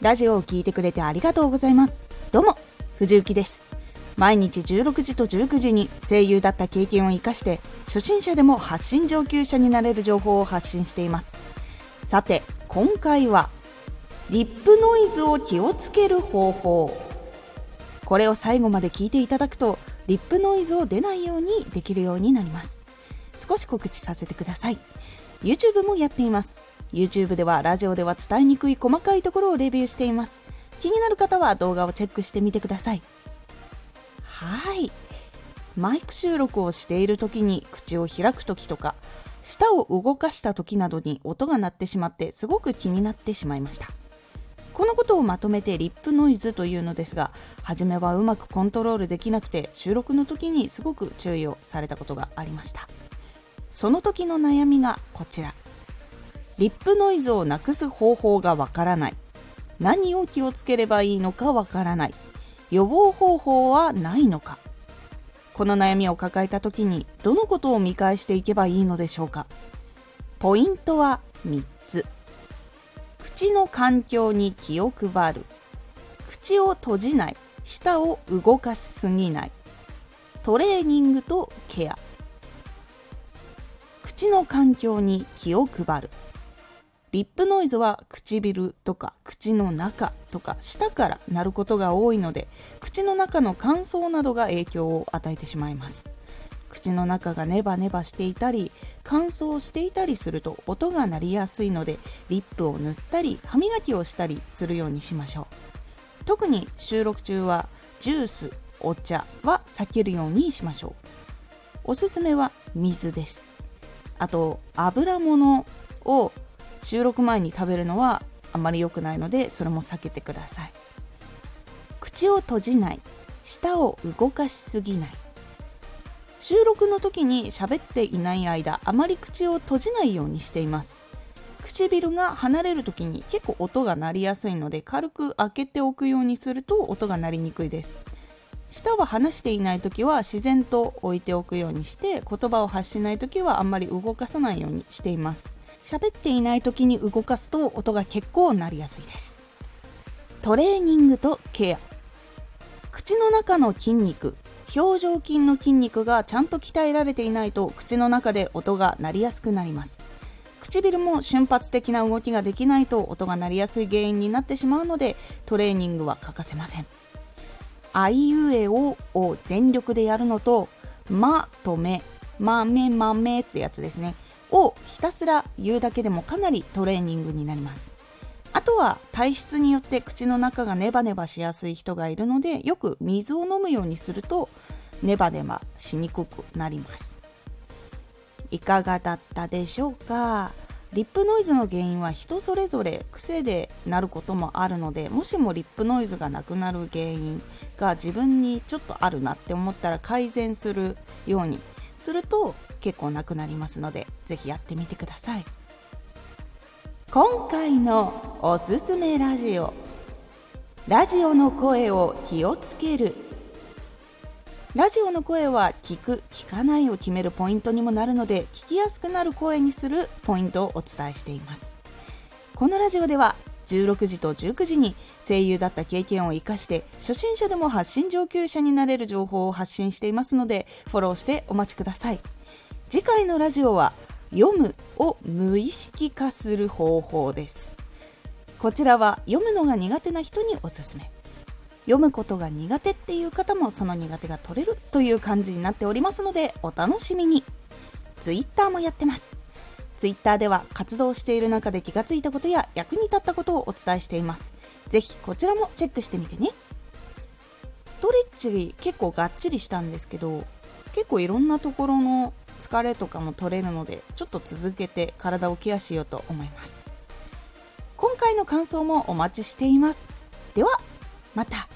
ラジオを聞いてくれてありがとうございます。どうも藤幸です。毎日16時と19時に声優だった経験を生かして初心者でも発信上級者になれる情報を発信しています。さて今回はリップノイズを気をつける方法。これを最後まで聞いていただくとリップノイズを出ないようにできるようになります。少し告知させてください。YouTube もやっています。YouTube ではラジオでは伝えにくい細かいところをレビューしています。気になる方は動画をチェックしてみてください。はい。マイク収録をしている時に口を開く時とか舌を動かした時などに音が鳴ってしまってすごく気になってしまいました。このことをまとめてリップノイズというのですが初めはうまくコントロールできなくて収録の時にすごく注意をされたことがありました。その時の悩みがこちら。リップノイズをなくす方法がわからない。何を気をつければいいのかわからない。予防方法はないのか。この悩みを抱えた時にどのことを見返していけばいいのでしょうか。ポイントは3つ。口の環境に気を配る。口を閉じない。舌を動かしすぎない。トレーニングとケア。口の環境に気を配る。リップノイズは唇とか口の中とか舌から鳴ることが多いので口の中の乾燥などが影響を与えてしまいます。口の中がネバネバしていたり乾燥していたりすると音が鳴りやすいのでリップを塗ったり歯磨きをしたりするようにしましょう。特に収録中はジュースお茶は避けるようにしましょう。おすすめは水です。あと油物を収録前に食べるのはあまり良くないのでそれも避けてください。口を閉じない。舌を動かしすぎない。収録の時に喋っていない間あまり口を閉じないようにしています。唇が離れる時に結構音が鳴りやすいので軽く開けておくようにすると音が鳴りにくいです。舌は離していない時は自然と置いておくようにして言葉を発しない時はあんまり動かさないようにしています。喋っていない時に動かすと音が結構鳴りやすいです。トレーニングとケア。口の中の筋肉表情筋の筋肉がちゃんと鍛えられていないと口の中で音が鳴りやすくなります。唇も瞬発的な動きができないと音が鳴りやすい原因になってしまうのでトレーニングは欠かせません。あいうえおを全力でやるのとまとめまめまめってやつですね。をひたすら言うだけでもかなりトレーニングになります。あとは体質によって口の中がネバネバしやすい人がいるのでよく水を飲むようにするとネバネバしにくくなります。いかがだったでしょうか？リップノイズの原因は人それぞれ癖でなることもあるのでもしもリップノイズがなくなる原因が自分にちょっとあるなって思ったら改善するようにすると結構なくなりますので是非やってみてください。今回のおすすめラジオ。ラジオの声を気をつける。ラジオの声は聞く聞かないを決めるポイントにもなるので聞きやすくなる声にするポイントをお伝えしています。このラジオでは16時と19時に声優だった経験を生かして初心者でも発信上級者になれる情報を発信していますのでフォローしてお待ちください。次回のラジオは読むを無意識化する方法です。こちらは読むのが苦手な人におすすめ。読むことが苦手っていう方もその苦手が取れるという感じになっておりますのでお楽しみに。Twitter もやってます。Twitter では活動している中で気がついたことや役に立ったことをお伝えしています。ぜひこちらもチェックしてみてね。ストレッチ結構がっちりしたんですけど結構いろんなところの疲れとかも取れるのでちょっと続けて体をケアしようと思います。今回の感想もお待ちしています。ではまた。